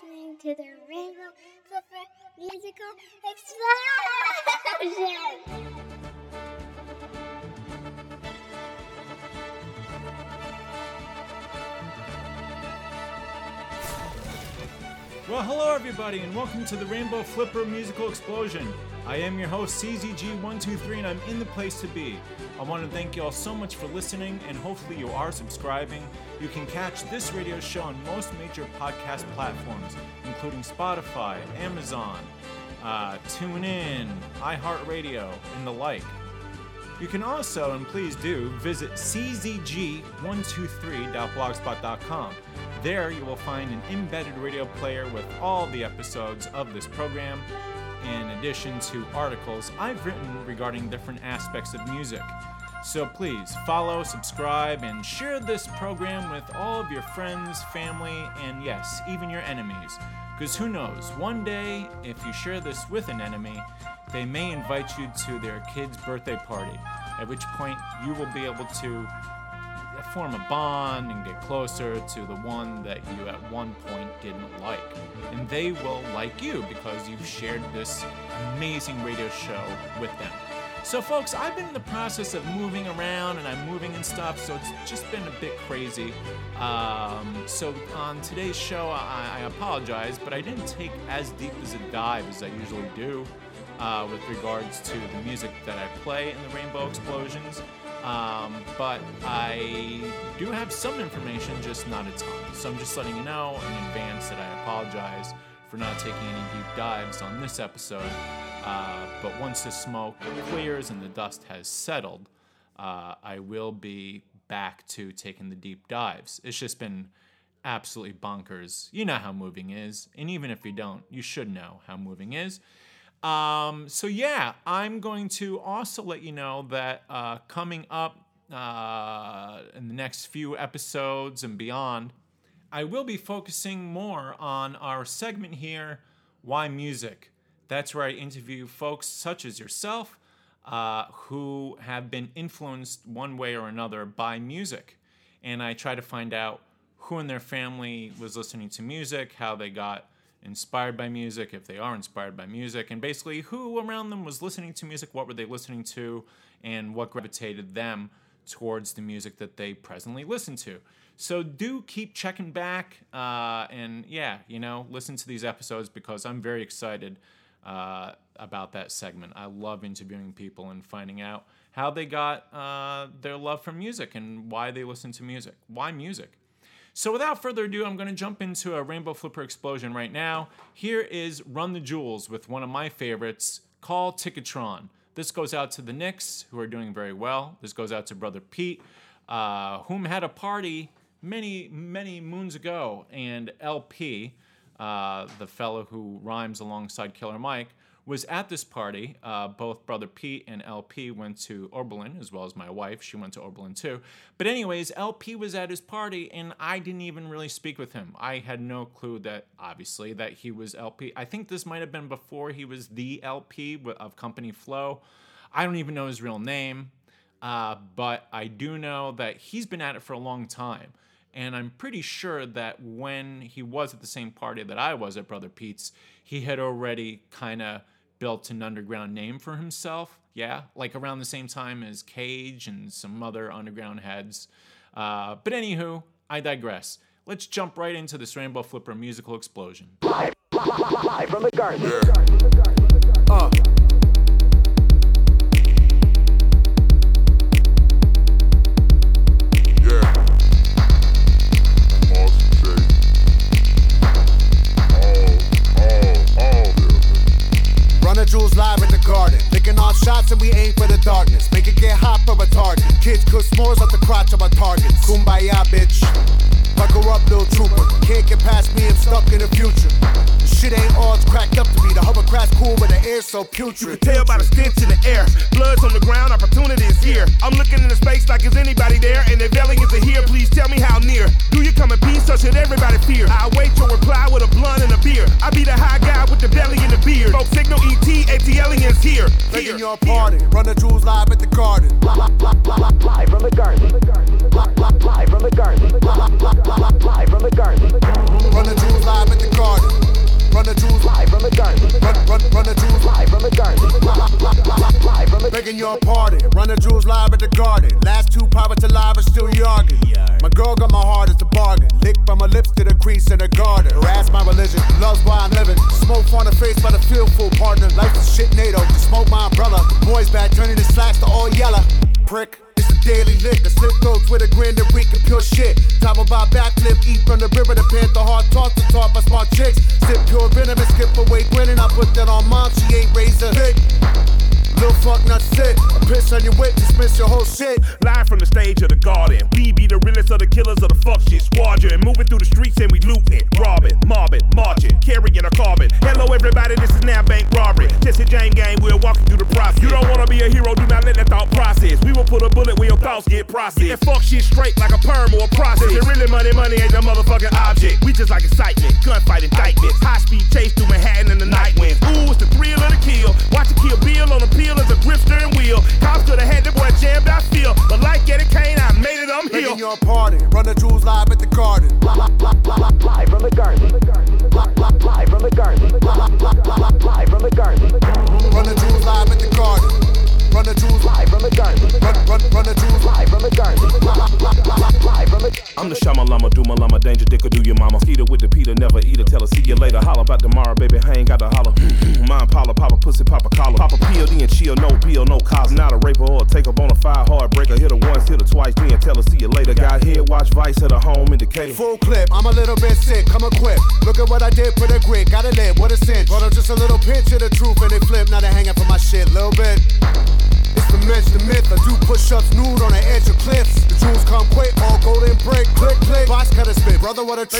listening to the Rainbow Flipper Musical Explosion! Well, hello everybody, and welcome to the Rainbow Flipper Musical Explosion. I am your host, CZG123, and I'm in the place to be. I want to thank you all so much for listening, and hopefully you are subscribing. You can catch this radio show on most major podcast platforms, including Spotify, Amazon, uh, TuneIn, iHeartRadio, and the like. You can also, and please do, visit czg123.blogspot.com. There you will find an embedded radio player with all the episodes of this program, in addition to articles I've written regarding different aspects of music. So please follow, subscribe, and share this program with all of your friends, family, and yes, even your enemies. Because who knows, one day, if you share this with an enemy, they may invite you to their kid's birthday party, at which point you will be able to form a bond and get closer to the one that you at one point didn't like. And they will like you because you've shared this amazing radio show with them. So, folks, I've been in the process of moving around and I'm moving and stuff, so it's just been a bit crazy. Um, so, on today's show, I, I apologize, but I didn't take as deep as a dive as I usually do uh, with regards to the music that I play in the Rainbow Explosions. Um, but I do have some information, just not a ton. So I'm just letting you know in advance that I apologize for not taking any deep dives on this episode. Uh, but once the smoke clears and the dust has settled, uh, I will be back to taking the deep dives. It's just been absolutely bonkers. You know how moving is. And even if you don't, you should know how moving is. Um, so yeah, I'm going to also let you know that uh, coming up uh, in the next few episodes and beyond, I will be focusing more on our segment here, Why Music. That's where I interview folks such as yourself uh, who have been influenced one way or another by music. And I try to find out who in their family was listening to music, how they got inspired by music, if they are inspired by music, and basically who around them was listening to music, what were they listening to, and what gravitated them towards the music that they presently listen to. So do keep checking back, uh, and yeah, you know, listen to these episodes because I'm very excited uh, about that segment. I love interviewing people and finding out how they got uh, their love for music and why they listen to music. Why music? So without further ado, I'm going to jump into a Rainbow Flipper explosion right now. Here is Run the Jewels with one of my favorites, Call Ticketron. This goes out to the Knicks, who are doing very well. This goes out to Brother Pete, uh, whom had a party many, many moons ago, and El-P, uh, the fellow who rhymes alongside Killer Mike, was at this party. Uh, both brother Pete and El-P went to Oberlin, as well as my wife. She went to Oberlin too. But, anyways, El-P was at his party, and I didn't even really speak with him. I had no clue that, obviously, that he was El-P. I think this might have been before he was the El-P of Company Flow. I don't even know his real name, uh, but I do know that he's been at it for a long time. And I'm pretty sure that when he was at the same party that I was at Brother Pete's, he had already kind of built an underground name for himself. Yeah, like around the same time as Cage and some other underground heads. Uh, but anywho, I digress. Let's jump right into this Rainbow Flipper musical explosion. Live, live from the garden. Uh. Shots and we aim for the darkness. Make it get hot for a target. Kids cook s'mores off the crotch of our targets. Kumbaya, bitch. Buckle up, little trooper. Can't get past me, I'm stuck in the future. The shit ain't all it's cracked up to be. The hovercraft's cool, but the air's so putrid. Tell by the stench in the air. Blood's on the ground, opportunity is here. I'm looking into space like is anybody there? And if aliens are here, please tell me how near. Do you come in peace or should everybody fear? I await your reply with a blunt and a beer. I be the high guy with the belly and the beard. Folks signal ET, AT aliens here. Here, Begging your pardon. Run the jewels live at the garden. Live from the garden.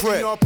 Brother,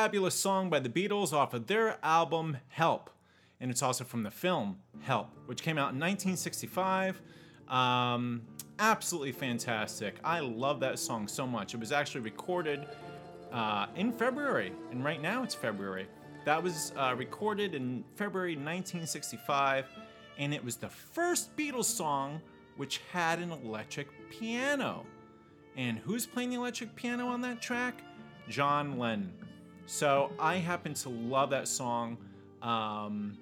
fabulous song by the Beatles off of their album Help. And it's also from the film Help, which came out in 1965. Um, absolutely fantastic. I love that song so much. It was actually recorded uh, in February, and right now it's February. That was uh, recorded in February 1965, and it was the first Beatles song which had an electric piano. And who's playing the electric piano on that track? John Lennon. So I happen to love that song. Um,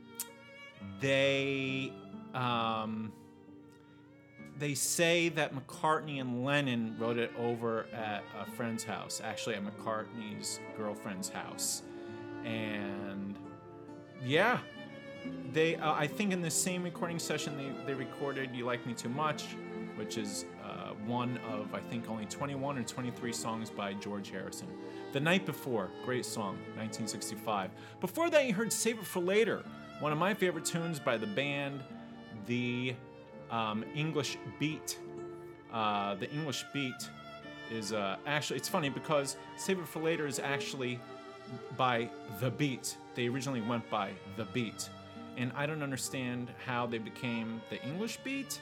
they um, they say that McCartney and Lennon wrote it over at a friend's house, actually at McCartney's girlfriend's house, and yeah, they uh, I think in the same recording session they, they recorded "You Like Me Too Much," which is uh, one of I think only 21 or 23 songs by George Harrison. The Night Before, great song, 1965. Before that, you heard "Save It for Later," one of my favorite tunes by the band, the um, English Beat. Uh, the English Beat is uh, actually it's funny because "Save It for Later" is actually by The Beat. They originally went by The Beat. And I don't understand how they became the English Beat,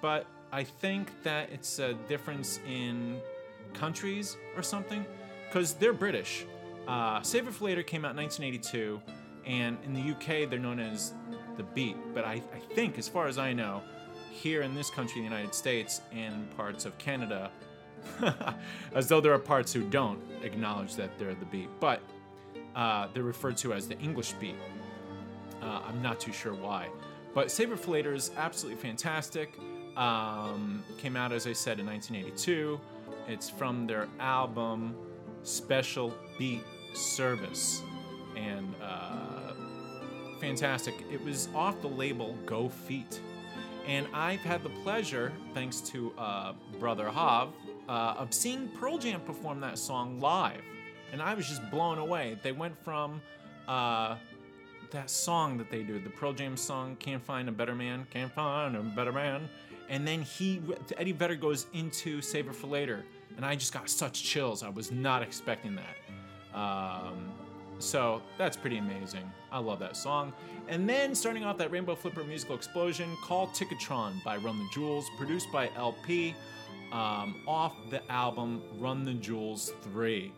but I think that it's a difference in countries or something, because they're British. Uh, Save It for Later came out in 1982, and in the UK they're known as The Beat. But I, I think, as far as I know, here in this country, the United States, and parts of Canada, as though there are parts who don't acknowledge that they're the beat, but uh, they're referred to as the English beat. Uh, I'm not too sure why, but Save It for Later is absolutely fantastic. Um, came out, as I said, in 1982. It's from their album Special Beat Service, and uh, fantastic. It was off the label Go Feet. And I've had the pleasure, thanks to uh, Brother Hav, uh, of seeing Pearl Jam perform that song live. And I was just blown away. They went from uh, that song that they do, the Pearl Jam song, Can't Find a Better Man, Can't Find a Better Man. And then he, Eddie Vedder goes into Save It for Later. And I just got such chills. I was not expecting that. Um, So that's pretty amazing. I love that song. And then starting off that Rainbow Flipper musical explosion, Call Ticketron by Run the Jewels, produced by El-P, um, off the album Run the Jewels 3.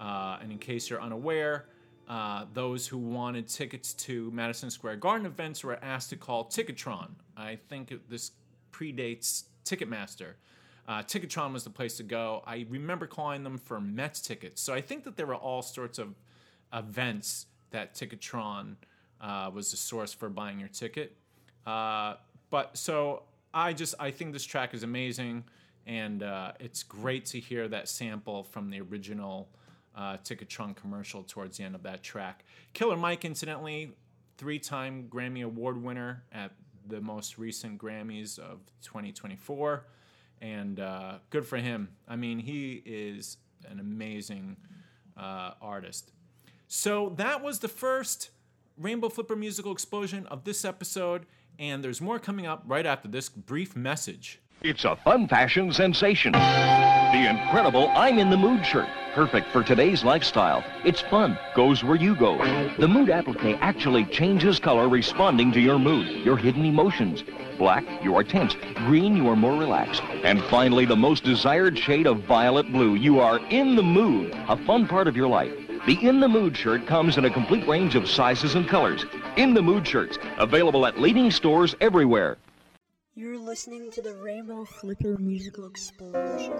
Uh, and in case you're unaware, uh, those who wanted tickets to Madison Square Garden events were asked to call Ticketron. I think this predates Ticketmaster. Uh, Ticketron was the place to go. I remember calling them for Mets tickets. So I think that there were all sorts of events that Ticketron uh, was the source for buying your ticket. Uh, but so I just I think this track is amazing, and uh, it's great to hear that sample from the original uh, Ticketron commercial towards the end of that track. Killer Mike, incidentally, three-time Grammy Award winner at the most recent Grammys of 2024, and uh, good for him. I mean, he is an amazing uh, artist. So that was the first Rainbow Flipper musical explosion of this episode, and there's more coming up right after this brief message. It's a fun fashion sensation. The incredible I'm in the Mood shirt. Perfect for today's lifestyle. It's fun, goes where you go. The Mood applique actually changes color responding to your mood, your hidden emotions. Black, you are tense. Green, you are more relaxed. And finally, the most desired shade of violet blue. You are in the mood, a fun part of your life. The In the Mood shirt comes in a complete range of sizes and colors. In the Mood shirts, available at leading stores everywhere. You're listening to the Rainbow Flipper Musical Explosion.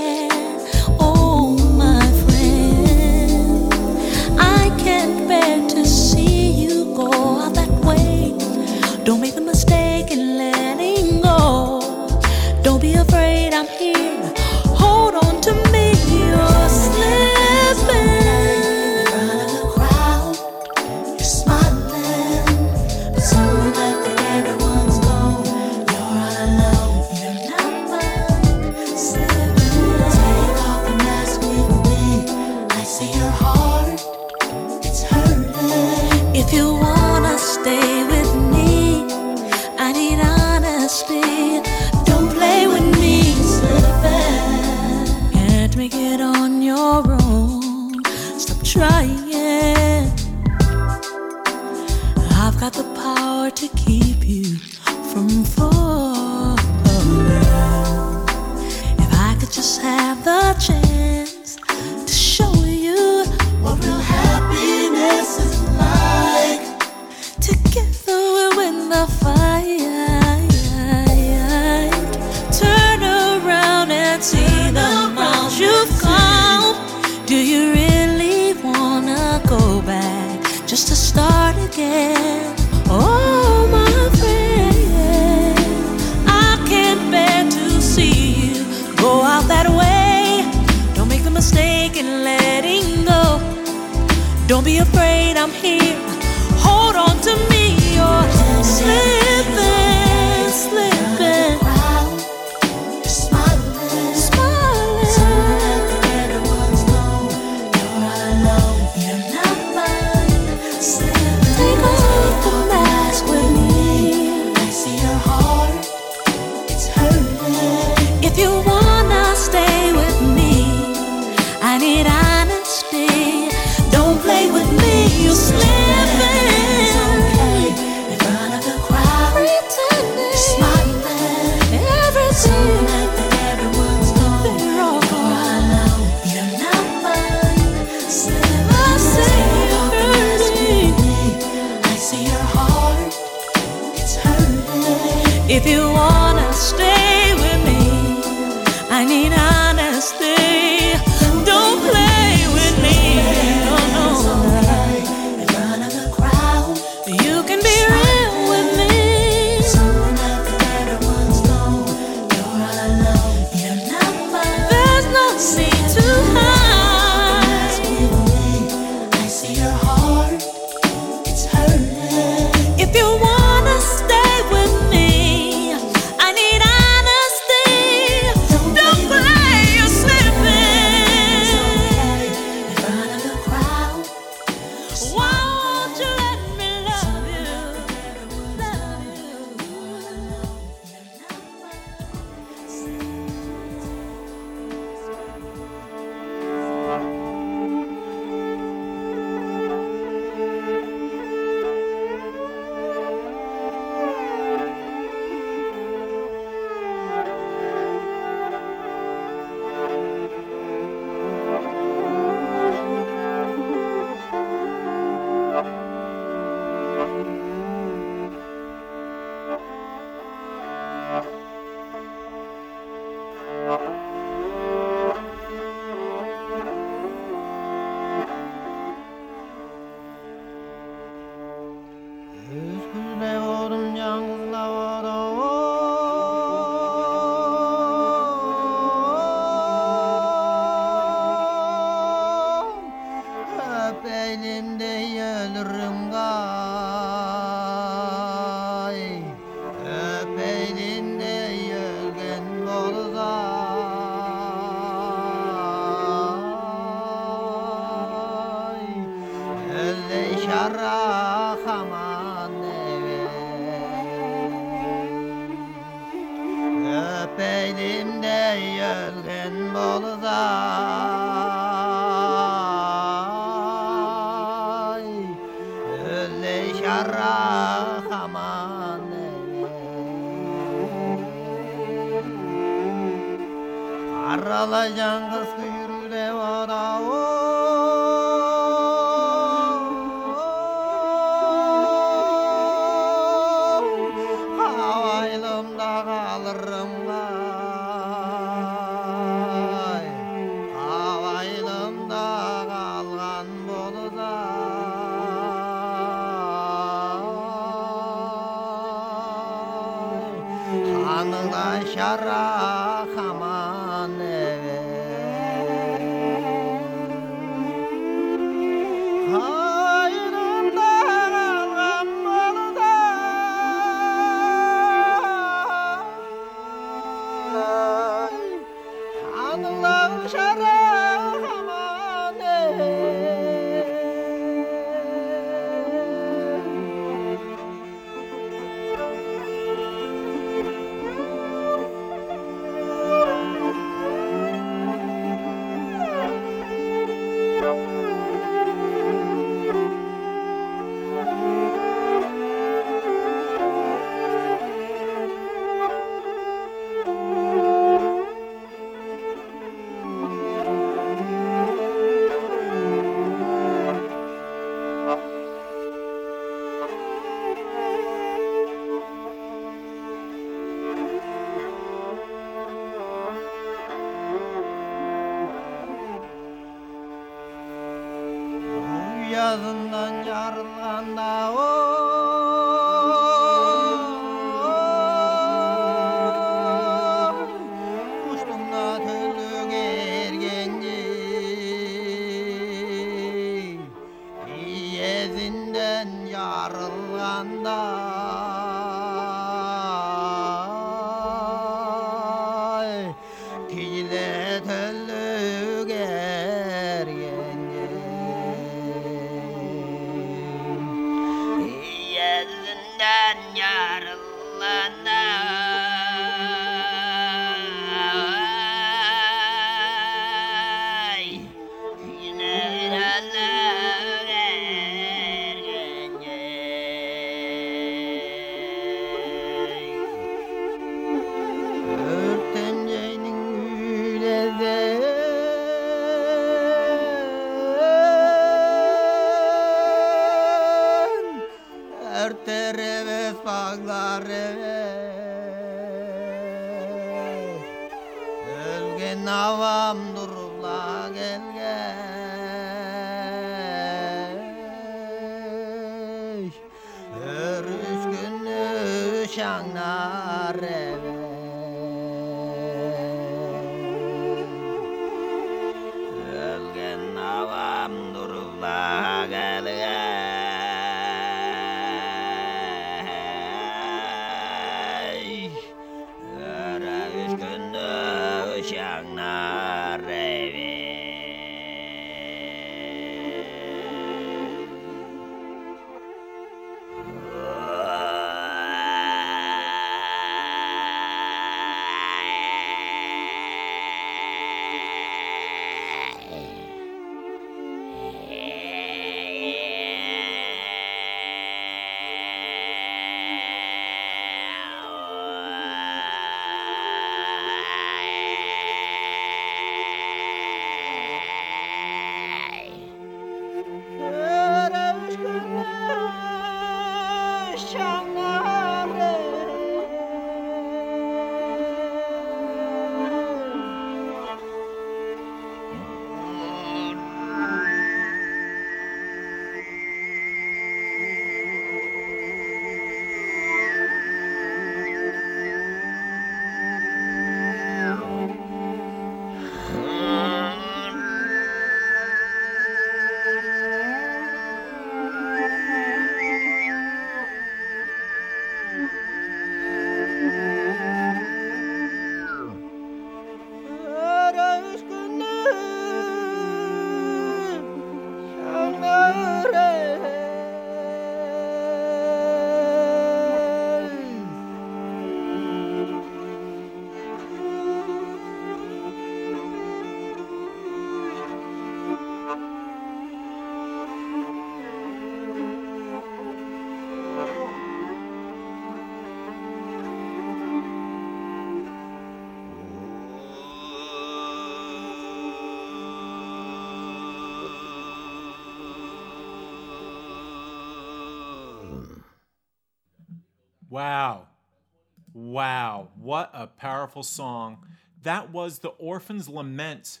Powerful song. That was The Orphan's Lament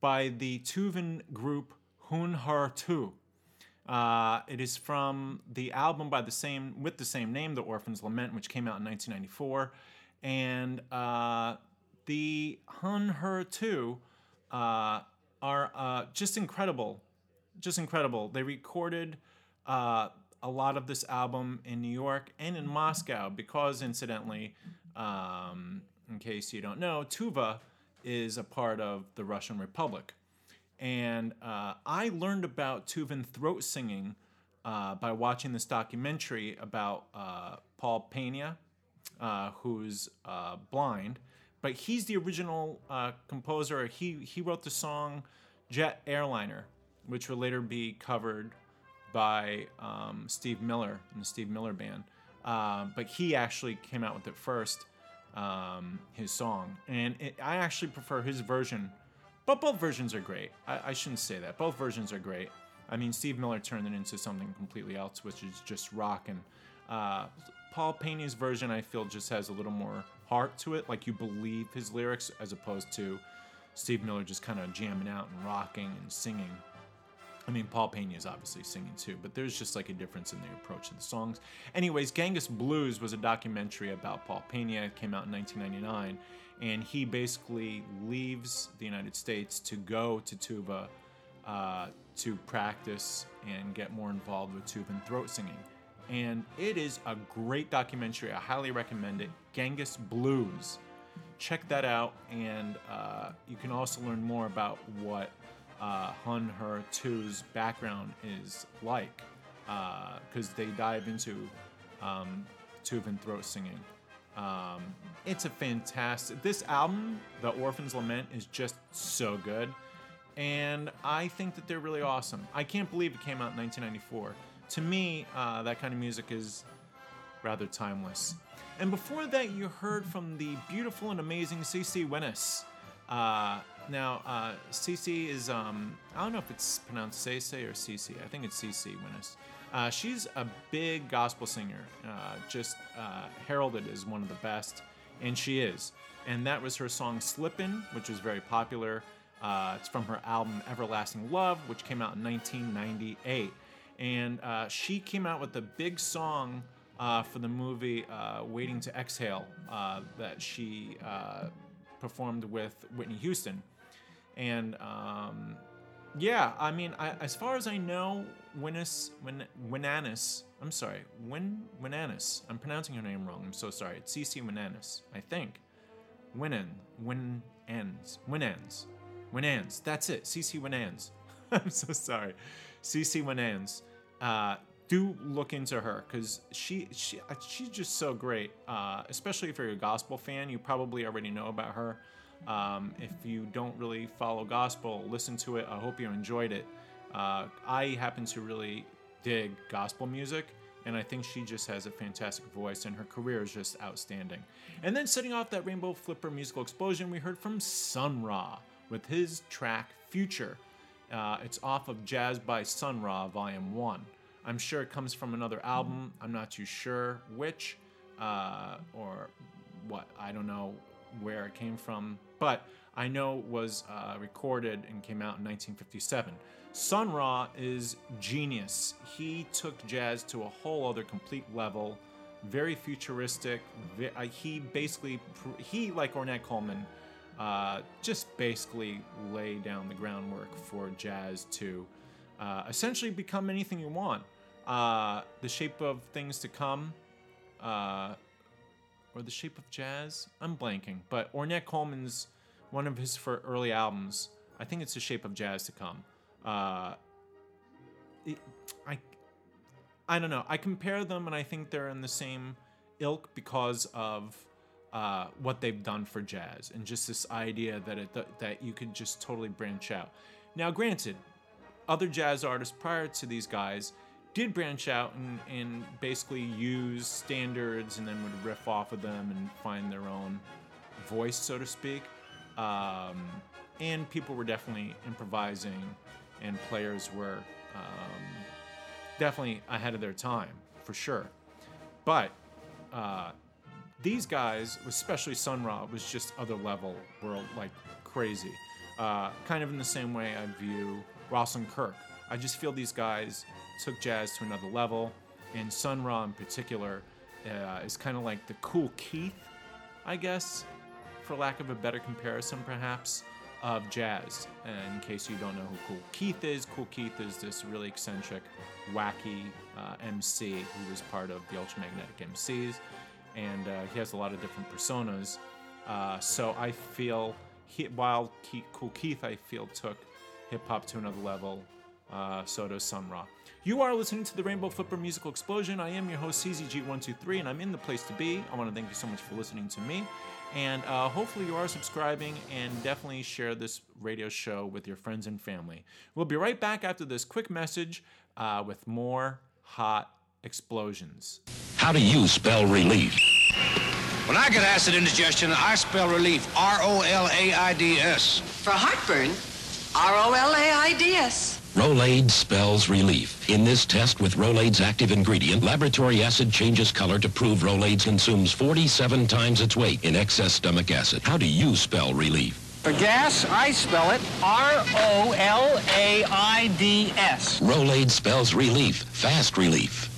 by the Tuvan group Huun-Huur-Tu. Uh, it is from the album by the same with the same name, The Orphan's Lament, which came out in 1994. And uh, the Huun-Huur-Tu uh, are uh, just incredible. Just incredible. They recorded uh, a lot of this album in New York and in Moscow because, incidentally, um, case you don't know, Tuva is a part of the Russian Republic. And uh, I learned about Tuvan throat singing uh, by watching this documentary about uh, Paul Pena, uh, who's uh, blind, but he's the original uh, composer. He he wrote the song "Jet Airliner," which would later be covered by um, Steve Miller in the Steve Miller Band. But he actually came out with it first, um, his song, and it, I actually prefer his version. But both versions are great. I, I shouldn't say that. Both versions are great. I mean, Steve Miller turned it into something completely else, which is just rock. And uh, Paul Pena's version, I feel, just has a little more heart to it. Like you believe his lyrics, as opposed to Steve Miller just kind of jamming out and rocking and singing. I mean, Paul Pena is obviously singing too, but there's just like a difference in the approach to the songs. Anyways, Genghis Blues was a documentary about Paul Pena. It came out in 1999, and he basically leaves the United States to go to Tuva uh, to practice and get more involved with Tuvan throat singing. And it is a great documentary. I highly recommend it. Genghis Blues. Check that out, and uh, you can also learn more about what uh, Hun Her 2's background is like, because they dive into um, Tuvan throat singing. Um, it's a fantastic. This album, The Orphan's Lament, is just so good, and I think that they're really awesome. I can't believe it came out in 1994. To me, uh, that kind of music is rather timeless. And before that, you heard from the beautiful and amazing CC Winnis. Uh, now, uh, CC is, um, I don't know if it's pronounced Cece or CC. I think it's CC Winnis. Uh, she's a big gospel singer, uh, just uh, heralded as one of the best, and she is. And that was her song Slippin', which was very popular. Uh, it's from her album Everlasting Love, which came out in 1998. And uh, she came out with a big song uh, for the movie Waiting to Exhale that she performed with Whitney Houston. And um, yeah, I mean, I, as far as I know, Winnis, Win, Winanis, I'm sorry, Win, Winanis, I'm pronouncing her name wrong, I'm so sorry. It's CC Winanis, I think. Winan, Winans, Winans, Winans, that's it, CC Winans. I'm so sorry. CC Winans. Uh, do look into her because she she she's just so great. Uh, especially if you're a gospel fan, you probably already know about her. Um, if you don't really follow gospel, listen to it. I hope you enjoyed it. Uh, I happen to really dig gospel music, and I think she just has a fantastic voice, and her career is just outstanding. And then setting off that Rainbow Flipper musical explosion, we heard from Sun Ra with his track Future. Uh, it's off of Jazz by Sun Ra, Volume 1. I'm sure it comes from another album. I'm not too sure which uh, or what. I don't know where it came from, but I know was uh, recorded and came out in 1957. Sun Ra is genius. He took jazz to a whole other complete level, very futuristic. uh, He basically, he like Ornette Coleman, uh, just basically lay down the groundwork for jazz to uh, essentially become anything you want. Uh, the shape of things to come, uh, or the shape of jazz. I'm blanking, but Ornette Coleman's one of his for early albums. I think it's the shape of jazz to come. Uh, it- I I don't know. I compare them, and I think they're in the same ilk because of uh, what they've done for jazz, and just this idea that it that you could just totally branch out. Now, granted, other jazz artists prior to these guys did branch out and, and basically use standards and then would riff off of them and find their own voice, so to speak. Um, and people were definitely improvising, and players were um, definitely ahead of their time, for sure. But uh, these guys, especially Sun Ra, was just other level world, like crazy. Uh, kind of in the same way I view Rahsaan Kirk. I just feel these guys took jazz to another level, and Sun Ra in particular uh, is kind of like the Kool Keith, I guess, for lack of a better comparison, perhaps, of jazz. And in case you don't know who Kool Keith is, Kool Keith is this really eccentric, wacky uh, MC who was part of the Ultramagnetic MCs, and uh, he has a lot of different personas. Uh, so I feel, he, while Ke- Kool Keith, I feel took hip hop to another level, uh, so does Sun Ra. You are listening to the Rainbow Flipper Musical Explosion. I am your host, CZG123, and I'm in the place to be. I want to thank you so much for listening to me. And uh, hopefully, you are subscribing and definitely share this radio show with your friends and family. We'll be right back after this quick message uh, with more hot explosions. How do you spell relief? When I get acid indigestion, I spell relief R O L A I D S. For heartburn, R O L A I D S. Rolaids spells relief. In this test with Rolaids active ingredient, laboratory acid changes color to prove Rolaids consumes 47 times its weight in excess stomach acid. How do you spell relief? For gas, I spell it R O L A I D S. Rolaids spells relief. Fast relief.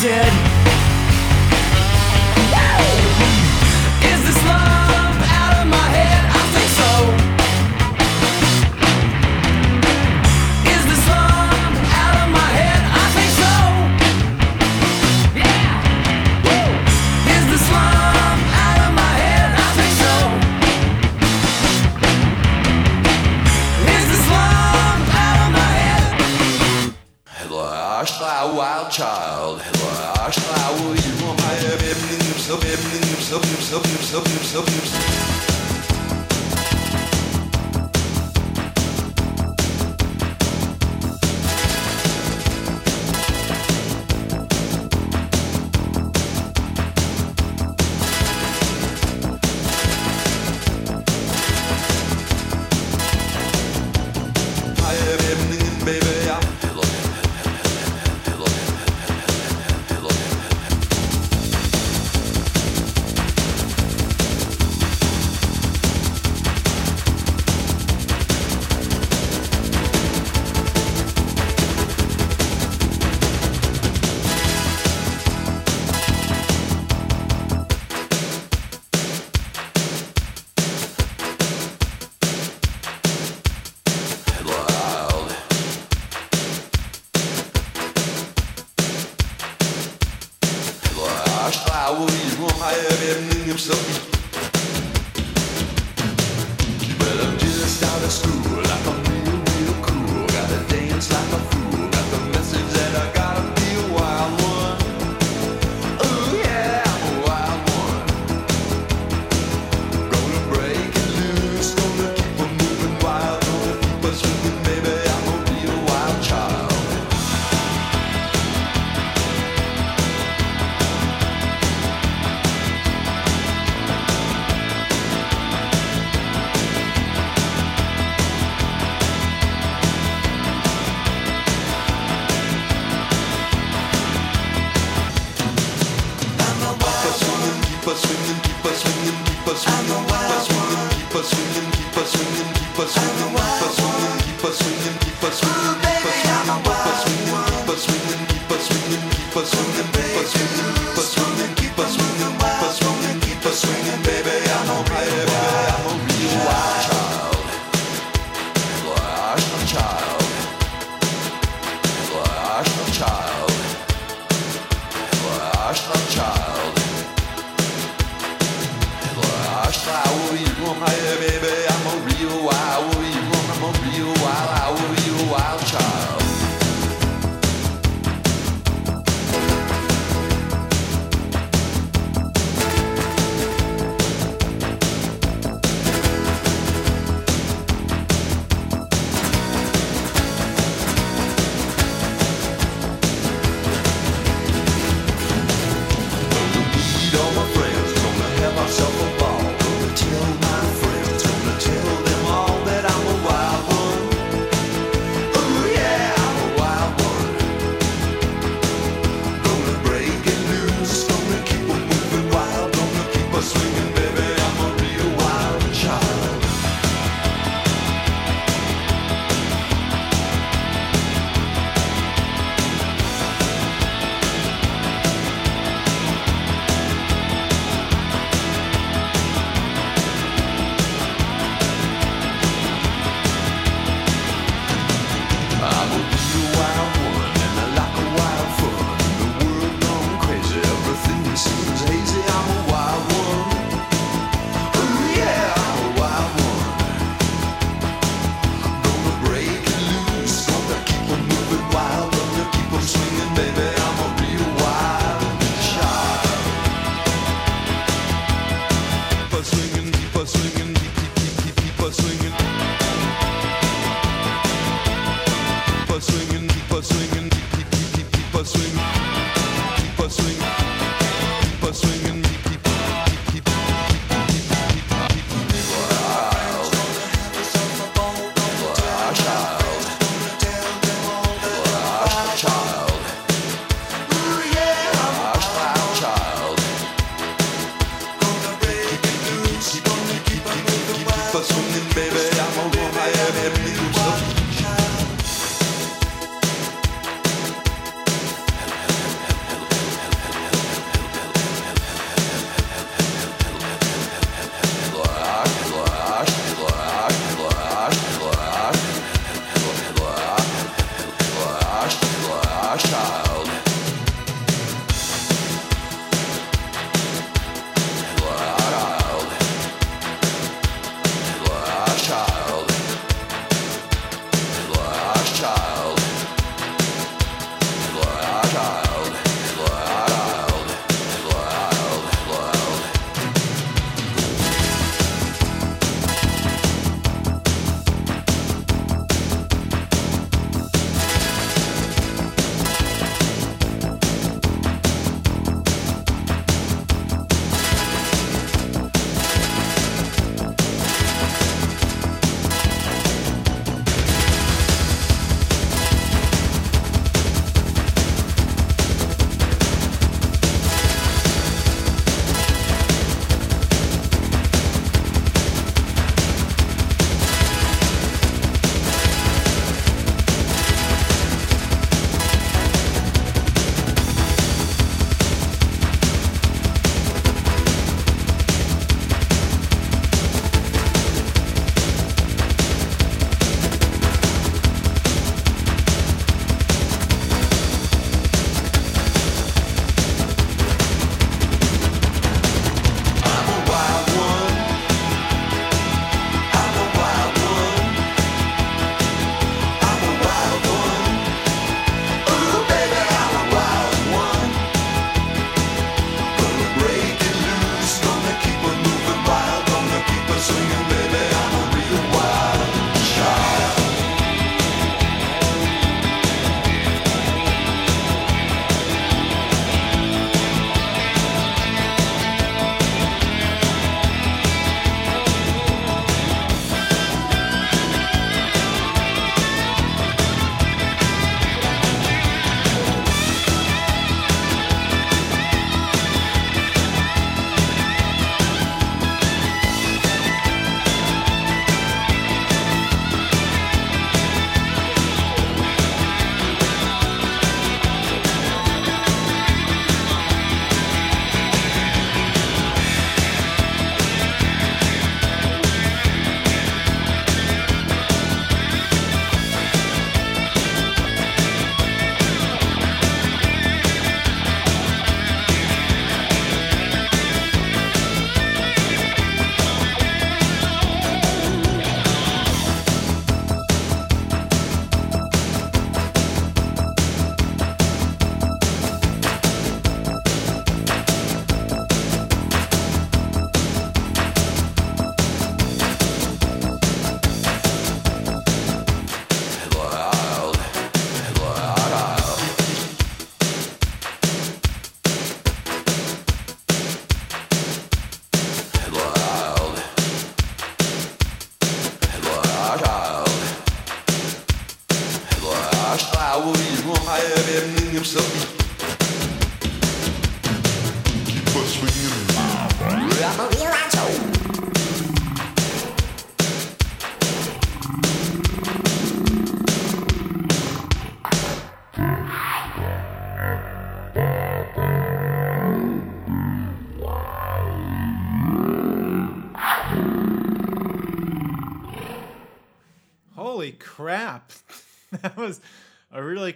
did. Все, puts me to.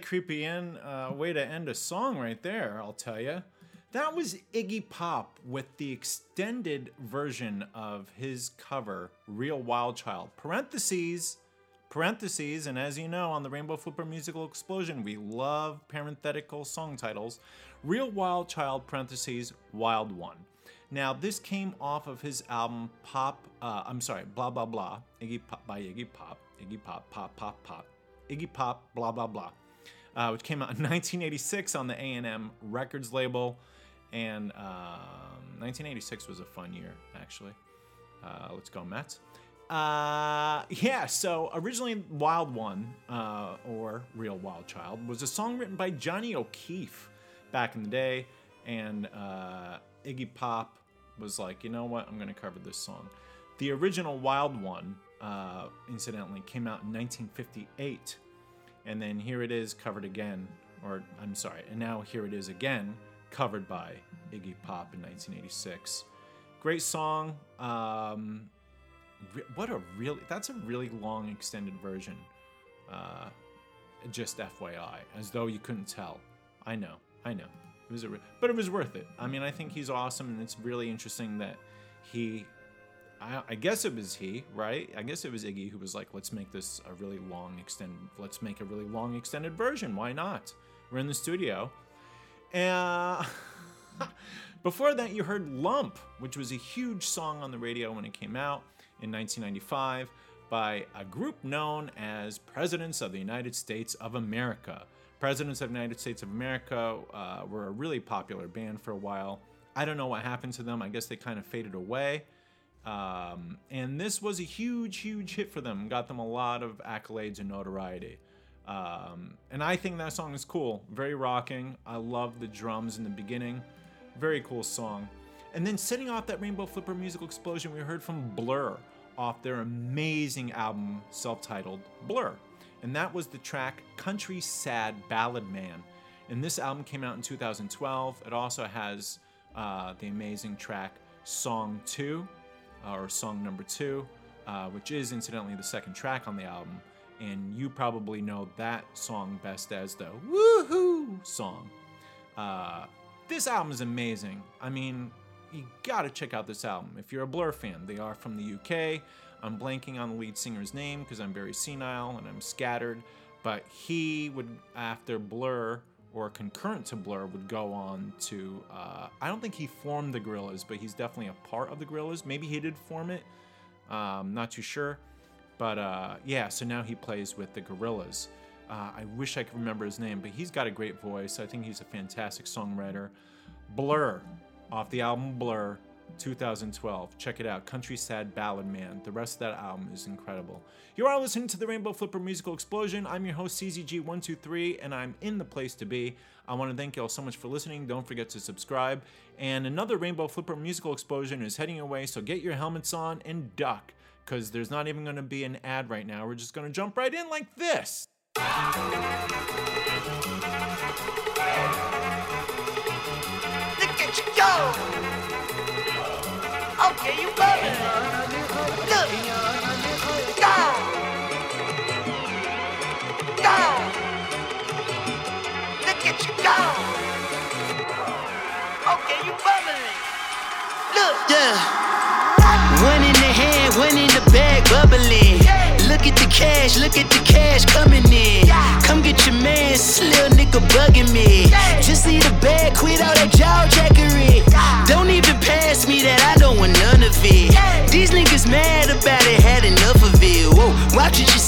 Creepy end, uh, way to end a song right there, I'll tell you. That was Iggy Pop with the extended version of his cover, Real Wild Child. Parentheses, parentheses, and as you know, on the Rainbow Flipper Musical Explosion, we love parenthetical song titles. Real Wild Child, parentheses, Wild One. Now, this came off of his album Pop, uh, I'm sorry, Blah Blah Blah, Iggy Pop by Iggy Pop, Iggy Pop, Pop, Pop, Pop, Iggy Pop, Blah Blah Blah, uh, which came out in 1986 on the A&M Records label. And um, 1986 was a fun year, actually. Uh, let's go, Mets. Uh, yeah, so originally Wild One, uh, or Real Wild Child, was a song written by Johnny O'Keefe back in the day. And uh, Iggy Pop was like, you know what, I'm going to cover this song. The original Wild One, uh, incidentally, came out in 1958. And then here it is covered again, or I'm sorry, and now here it is again, covered by Iggy Pop in 1986. Great song. Um, what a really, that's a really long extended version. Uh, just FYI, as though you couldn't tell. I know, I know. It was a, re- but it was worth it. I mean, I think he's awesome, and it's really interesting that he. I, I guess it was he, right? I guess it was Iggy who was like, "Let's make this a really long extended. Let's make a really long extended version. Why not? We're in the studio." And before that, you heard "Lump," which was a huge song on the radio when it came out in 1995 by a group known as Presidents of the United States of America. Presidents of the United States of America uh, were a really popular band for a while. I don't know what happened to them. I guess they kind of faded away. Um, and this was a huge, huge hit for them. Got them a lot of accolades and notoriety. Um, and I think that song is cool. Very rocking. I love the drums in the beginning. Very cool song. And then setting off that Rainbow Flipper musical explosion, we heard from Blur off their amazing album self titled Blur. And that was the track Country Sad Ballad Man. And this album came out in 2012. It also has uh, the amazing track Song 2, uh, or Song Number 2, uh, which is incidentally the second track on the album. And you probably know that song best as the Woohoo song. Uh, this album is amazing. I mean, you gotta check out this album. If you're a Blur fan, they are from the UK. I'm blanking on the lead singer's name because I'm very senile and I'm scattered. But he would, after Blur or concurrent to Blur, would go on to. Uh, I don't think he formed the Gorillaz, but he's definitely a part of the Gorillaz. Maybe he did form it. Um, not too sure. But uh, yeah, so now he plays with the Gorillaz. Uh, I wish I could remember his name, but he's got a great voice. I think he's a fantastic songwriter. Blur, off the album Blur, 2012. Check it out. Country Sad Ballad Man. The rest of that album is incredible. You are listening to the Rainbow Flipper Musical Explosion. I'm your host, CZG123, and I'm in the place to be. I want to thank you all so much for listening. Don't forget to subscribe. And another Rainbow Flipper Musical Explosion is heading your way, so get your helmets on and duck, because there's not even going to be an ad right now. We're just going to jump right in like this. At you go. Okay, you. Go. Go. Look at you go. Okay, you bubbling. Look. Yeah. One in the hand, one in at the cash, look at the cash coming in. Come get your man, little nigga bugging me. Just leave the bag, quit all that jaw jackery. Don't even pass me that, I don't want none of it. These niggas mad about it, had enough of it. Whoa, watch what you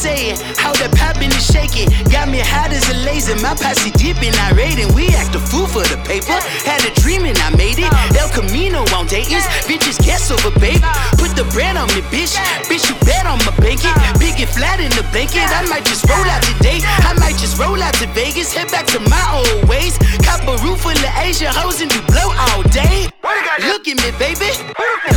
how that poppin' and shaking. Got me hot as a laser, my posse dipping, I raiding. We act a fool for the paper. Had a dream and I made it. El Camino on Dayton's, bitches guess over baby. Put the bread on me, bitch. Bitch, you bet on my blanket. Big and flat in the blanket. I might just roll out today. I might just roll out out to Vegas, head back to my old ways. Cop a roof full of Asian hoes and do blow all day. Look at me, baby.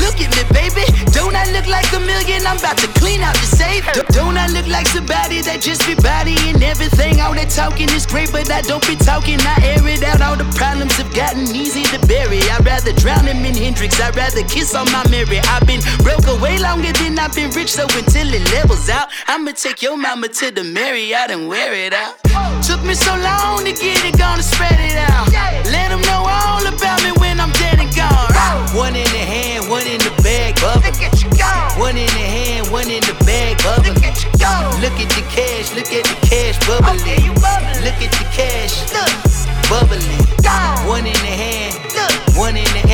Look at me, baby. Don't I look like a million? I'm about to clean out the safe. Don't I look like somebody that just be bodying everything? All that talking is great, but I don't be talking. I air it out. All the problems have gotten easy to bury. I'd rather drown him in Hendrix. I'd rather kiss on my Mary. I've been broke away longer than I've been rich, so until it levels out, I'ma take your mama to the Marriott and wear it out. Took me so long to get it, gonna spread it out. Let them know all about I'm dead and gone. One in the hand, one in the bag, bubble. One in the hand, one in the bag, bubble. Look at the cash, look at the cash bubbling. Look at the cash, bubbling. One in the hand, one in the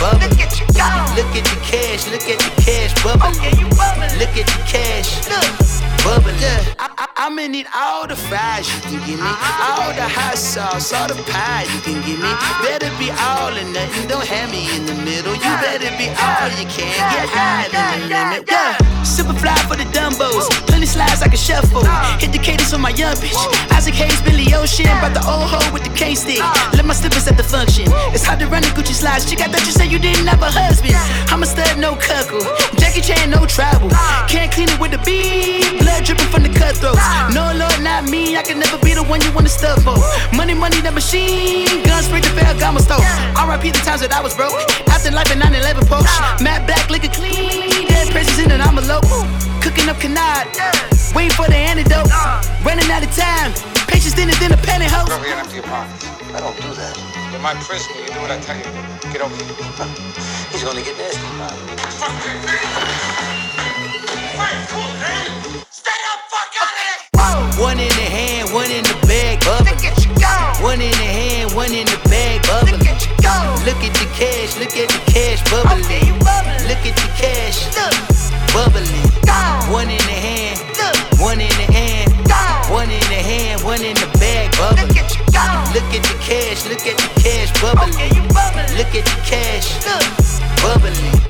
the bag, bubble. Look at the cash, look at the cash oh, bubbling. Look at the cash, bubbling. I, I, I'ma need all the fries you can give me, uh-huh. all the hot sauce, all the pie you can give me. Uh-huh. Better be all or nothing, don't have me in the middle. You better be all you can, get high than the limit. Yeah. Super fly for the Dumbos, plenty slides I can shuffle. Uh. Hit the cadence on my young bitch. Isaac Hayes, Billy Ocean, brought the old hoe with the K stick. Uh. Let my slippers at the function. Hard to run the Gucci slides. Chick, I thought you said you didn't have a husband. I'm a stud, no cuckoo. Jackie Chan, no travel. Can't clean it with the beat. Blood dripping from the cutthroats. No, Lord, not me. I can never be the one you wanna stuff for. Money, money, the machine. Guns, spray the Ferragamo stove. RIP the times that I was broke. After life in 9 11 post. Matte black, liquor clean. Dead presses in and I'm a low. Cooking up canard. Waiting for the antidote. Running out of time. Patience thinner than a pantyhose. Pockets. I don't do that. You're my prisoner. You do what I tell you. Get over here. He's gonna get nasty about it. One in the hand, one in the bag, bubble. Get you down, one in the hand, one in the bag, bubble. Look at the cash, look at the cash bubbling. Look at the cash, bubbling. One in the hand, one in the hand, one in the hand, one in the bag, bubble. Look at the cash, look at Look at the cash, bubbling.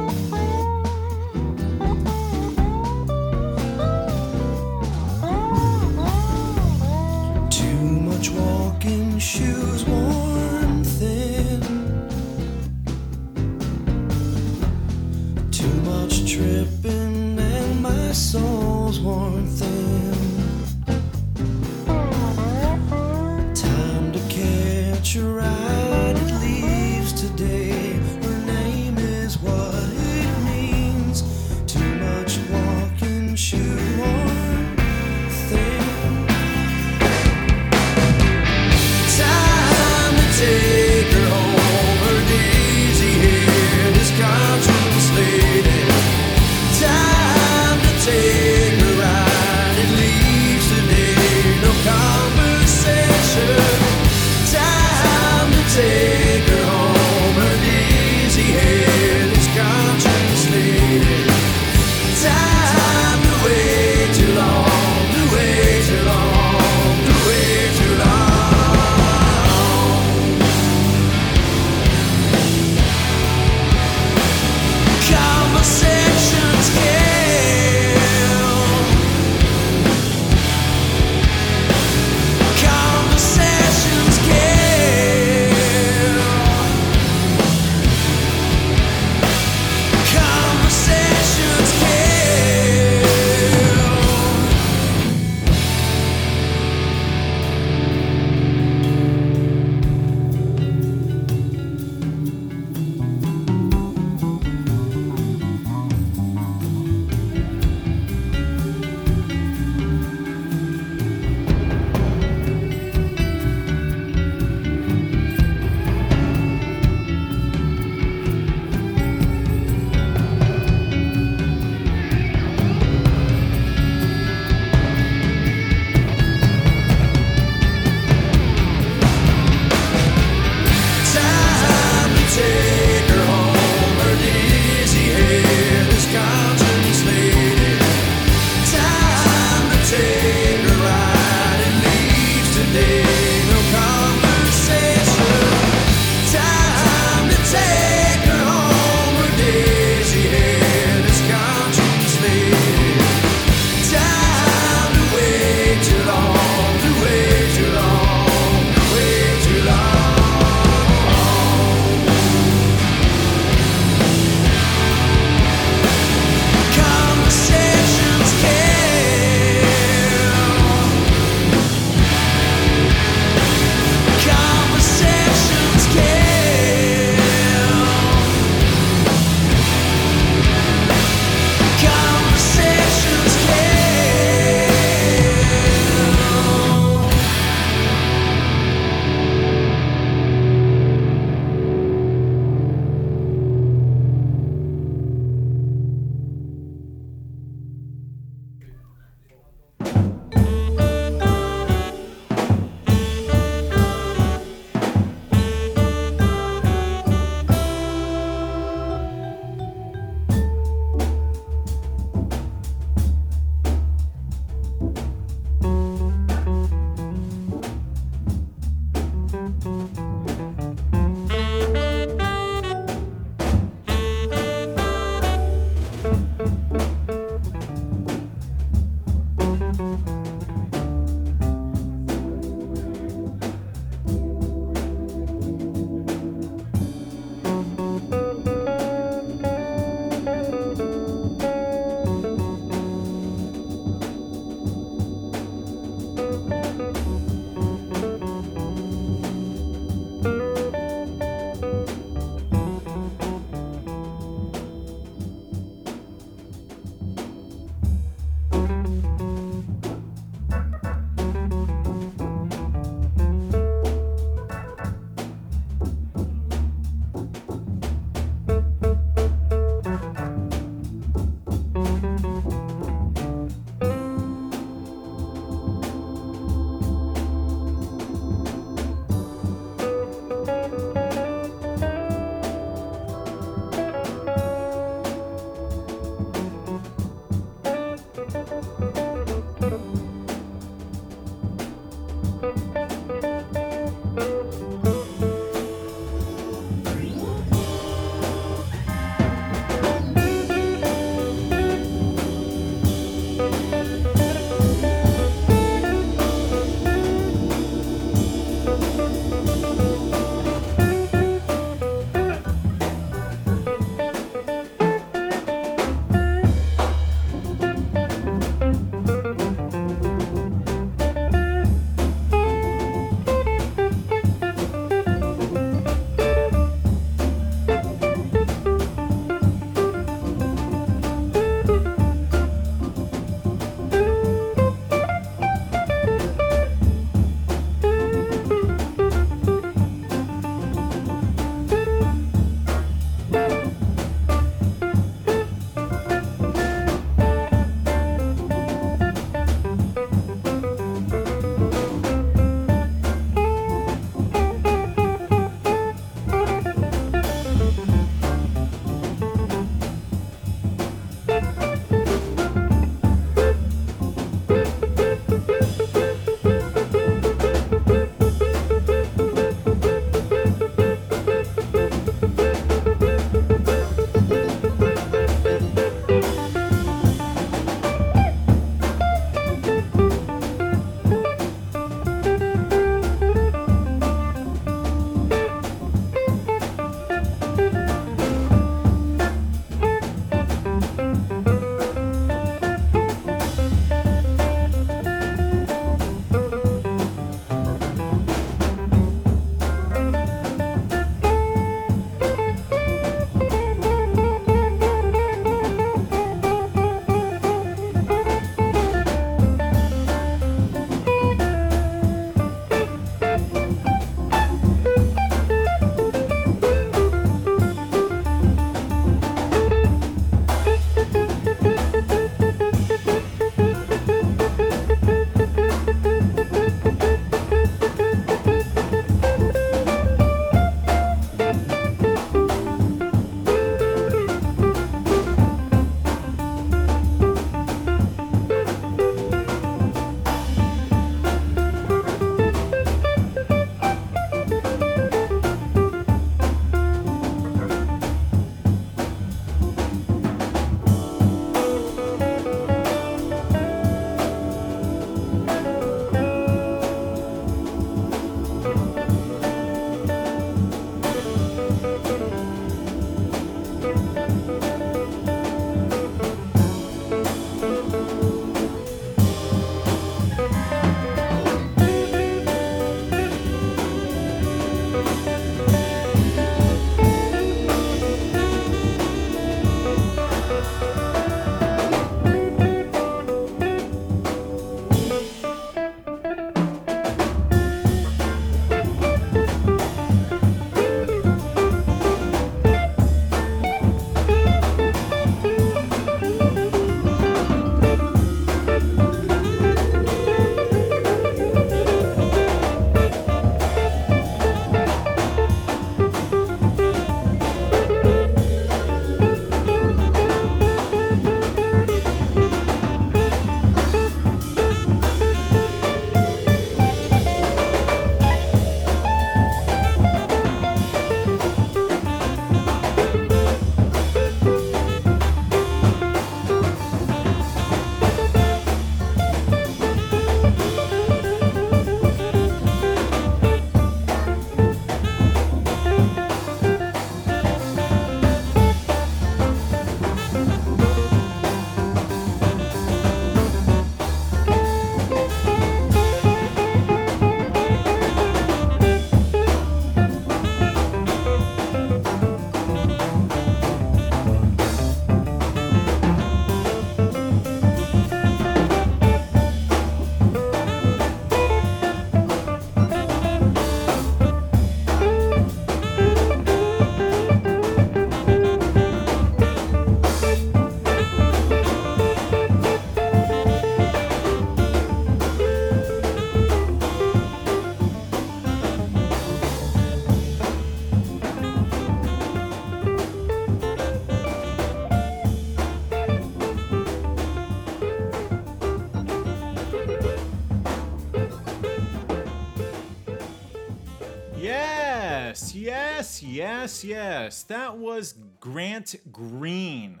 Yes, yes. That was Grant Green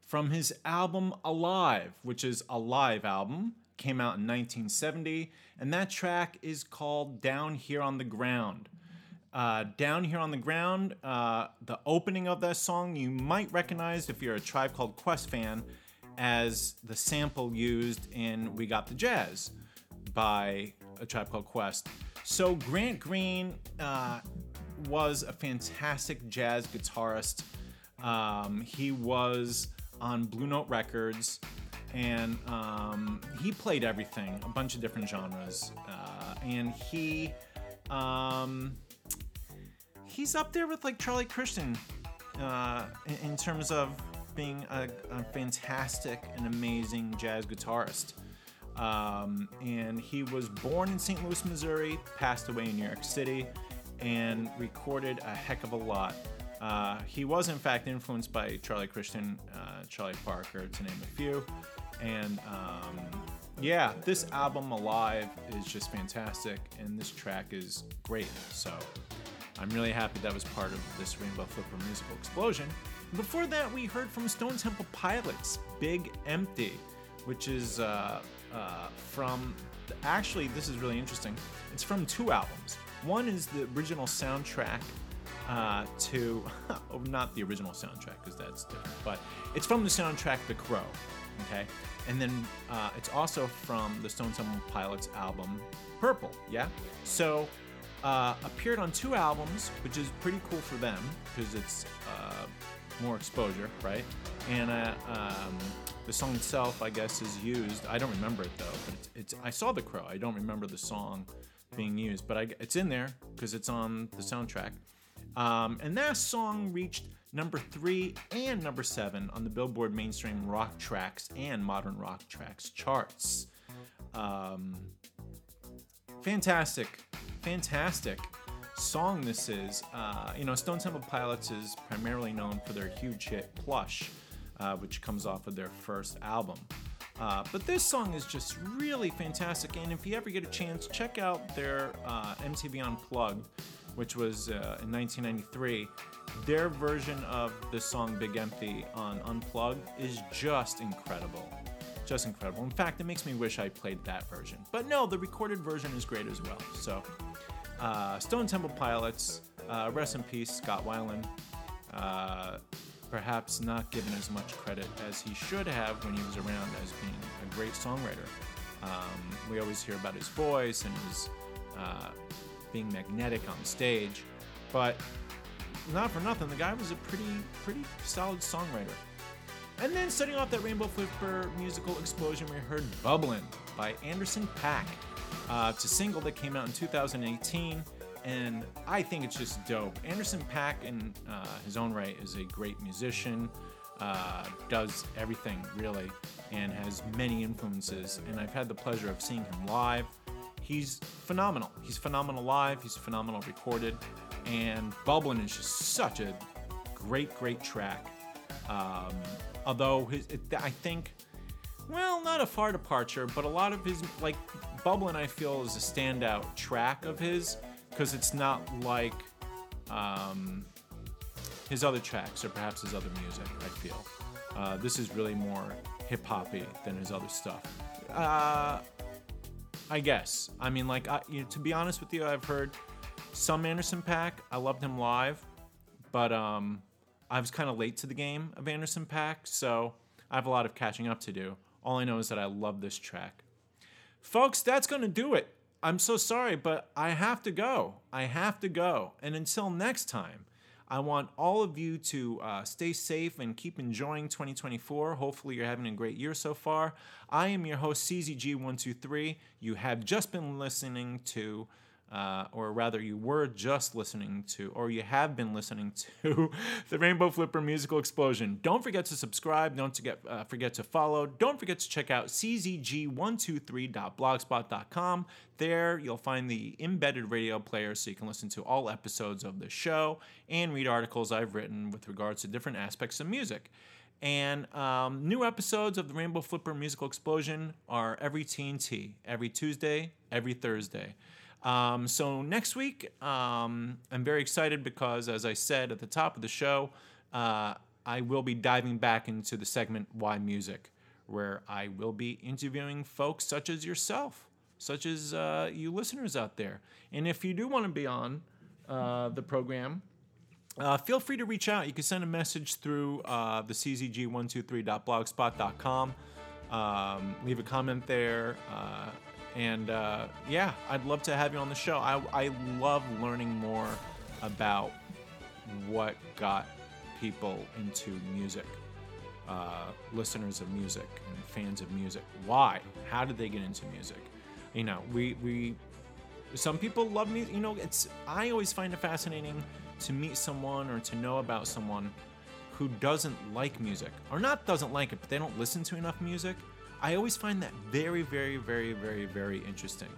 from his album Alive, which is a live album, came out in 1970, and that track is called Down Here on the Ground. Uh, Down Here on the Ground, uh, the opening of that song you might recognize if you're a Tribe Called Quest fan as the sample used in We Got the Jazz by A Tribe Called Quest. So Grant Green uh, was a fantastic jazz guitarist. Um, he was on Blue Note Records, and um, he played everything, a bunch of different genres, uh, and he um, he's up there with like Charlie Christian uh, in, terms of being a, a fantastic and amazing jazz guitarist. Um, and he was born in St. Louis, Missouri, passed away in New York City, and recorded a heck of a lot. Uh, he was, in fact, influenced by Charlie Christian, uh, Charlie Parker, to name a few. And um, yeah, this album, Alive, is just fantastic, and this track is great. So I'm really happy that was part of this Rainbow Flipper musical explosion. Before that, we heard from Stone Temple Pilots, Big Empty, which is uh, uh, from. Actually, this is really interesting. It's from two albums. One is the original soundtrack uh, to. oh, not the original soundtrack, because that's different, but it's from the soundtrack The Crow. Okay? And then uh, it's also from the Stone Temple Pilots album Purple. Yeah? So uh, appeared on two albums, which is pretty cool for them because it's uh, more exposure, right? And uh, um, the song itself, I guess, is used. I don't remember it though, but it's, it's I saw the crow. I don't remember the song being used, but I, it's in there because it's on the soundtrack. Um, and that song reached number three and number seven on the Billboard Mainstream Rock Tracks and Modern Rock Tracks charts. Um, fantastic, fantastic song this is. Uh, you know, Stone Temple Pilots is primarily known for their huge hit Plush, uh, which comes off of their first album. Uh, but this song is just really fantastic, and if you ever get a chance, check out their uh, MTV Unplugged, which was uh, in 1993. Their version of the song Big Empty on Unplugged is just incredible. Just incredible. In fact, it makes me wish I played that version. But no, the recorded version is great as well. So, uh, Stone Temple Pilots, uh, rest in peace, Scott Weiland. Perhaps not given as much credit as he should have when he was around as being a great songwriter. Um, we always hear about his voice and his uh, being magnetic on stage, but not for nothing, the guy was a pretty, pretty solid songwriter. And then setting off that Rainbow Flipper musical explosion, we heard Bubblin' by Anderson Paak. Uh, it's a single that came out in 2018, and I think it's just dope. Anderson Paak, in uh, his own right, is a great musician, uh, does everything really, and has many influences. And I've had the pleasure of seeing him live. He's phenomenal. He's phenomenal live, he's phenomenal recorded, and Bubblin' is just such a great, great track. Um, although his, it, I think, well, not a far departure, but a lot of his like Bubblin', I feel is a standout track of his because it's not like um, his other tracks or perhaps his other music. I feel uh, this is really more hip hoppy than his other stuff. Uh, I guess. I mean, like, I, you know, to be honest with you, I've heard some Anderson Paak. I loved him live, but um, I was kind of late to the game of Anderson Paak, so I have a lot of catching up to do. All I know is that I love this track. Folks, that's going to do it. I'm so sorry, but I have to go. I have to go. And until next time, I want all of you to uh, stay safe and keep enjoying 2024. Hopefully, you're having a great year so far. I am your host, CZG123. You have just been listening to uh, or rather, you were just listening to, or you have been listening to, the Rainbow Flipper Musical Explosion. Don't forget to subscribe. Don't forget, uh, forget to follow. Don't forget to check out czg123.blogspot.com. There, you'll find the embedded radio player so you can listen to all episodes of the show and read articles I've written with regards to different aspects of music. And um, new episodes of the Rainbow Flipper Musical Explosion are every TNT, every Tuesday, every Thursday. Um, so next week, um, I'm very excited because, as I said at the top of the show, uh, I will be diving back into the segment Why Music, where I will be interviewing folks such as yourself, such as uh, you listeners out there. And if you do want to be on uh, the program, uh, feel free to reach out. You can send a message through uh, the czg123.blogspot.com. Um, leave a comment there. And uh, yeah, I'd love to have you on the show. I, I love learning more about what got people into music. uh, listeners of music and fans of music. Why? How did they get into music? You know, we we some people love music. You know, it's I always find it fascinating to meet someone or to know about someone who doesn't like music or not doesn't like it, but they don't listen to enough music. I always find that very, very, very, very, very interesting.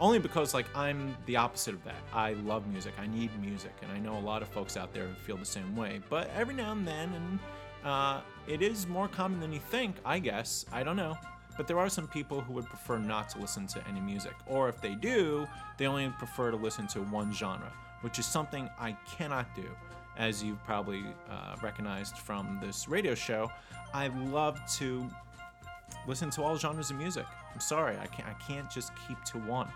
Only because like I'm the opposite of that. I love music. I need music, and I know a lot of folks out there feel the same way. But every now and then, and uh, it is more common than you think. I guess I don't know. But there are some people who would prefer not to listen to any music, or if they do, they only prefer to listen to one genre, which is something I cannot do. As you've probably uh, recognized from this radio show, I love to listen to all genres of music. I'm sorry, I can't, I can't just keep to one.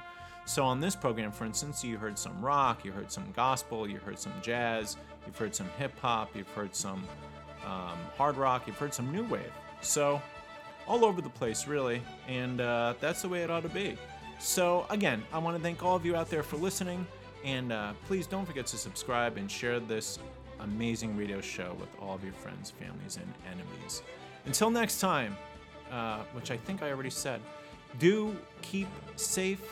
So on this program, for instance, you heard some rock, you heard some gospel, you heard some jazz, you've heard some hip hop, you've heard some um, hard rock, you've heard some new wave. So all over the place, really, and uh, that's the way it ought to be. So again, I want to thank all of you out there for listening, and uh, please don't forget to subscribe and share this amazing radio show with all of your friends, families, and enemies. Until next time, uh, which I think I already said, do keep safe,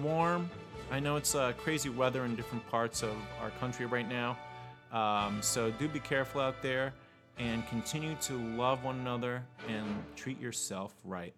warm. I know it's uh, crazy weather in different parts of our country right now, um, so do be careful out there and continue to love one another and treat yourself right.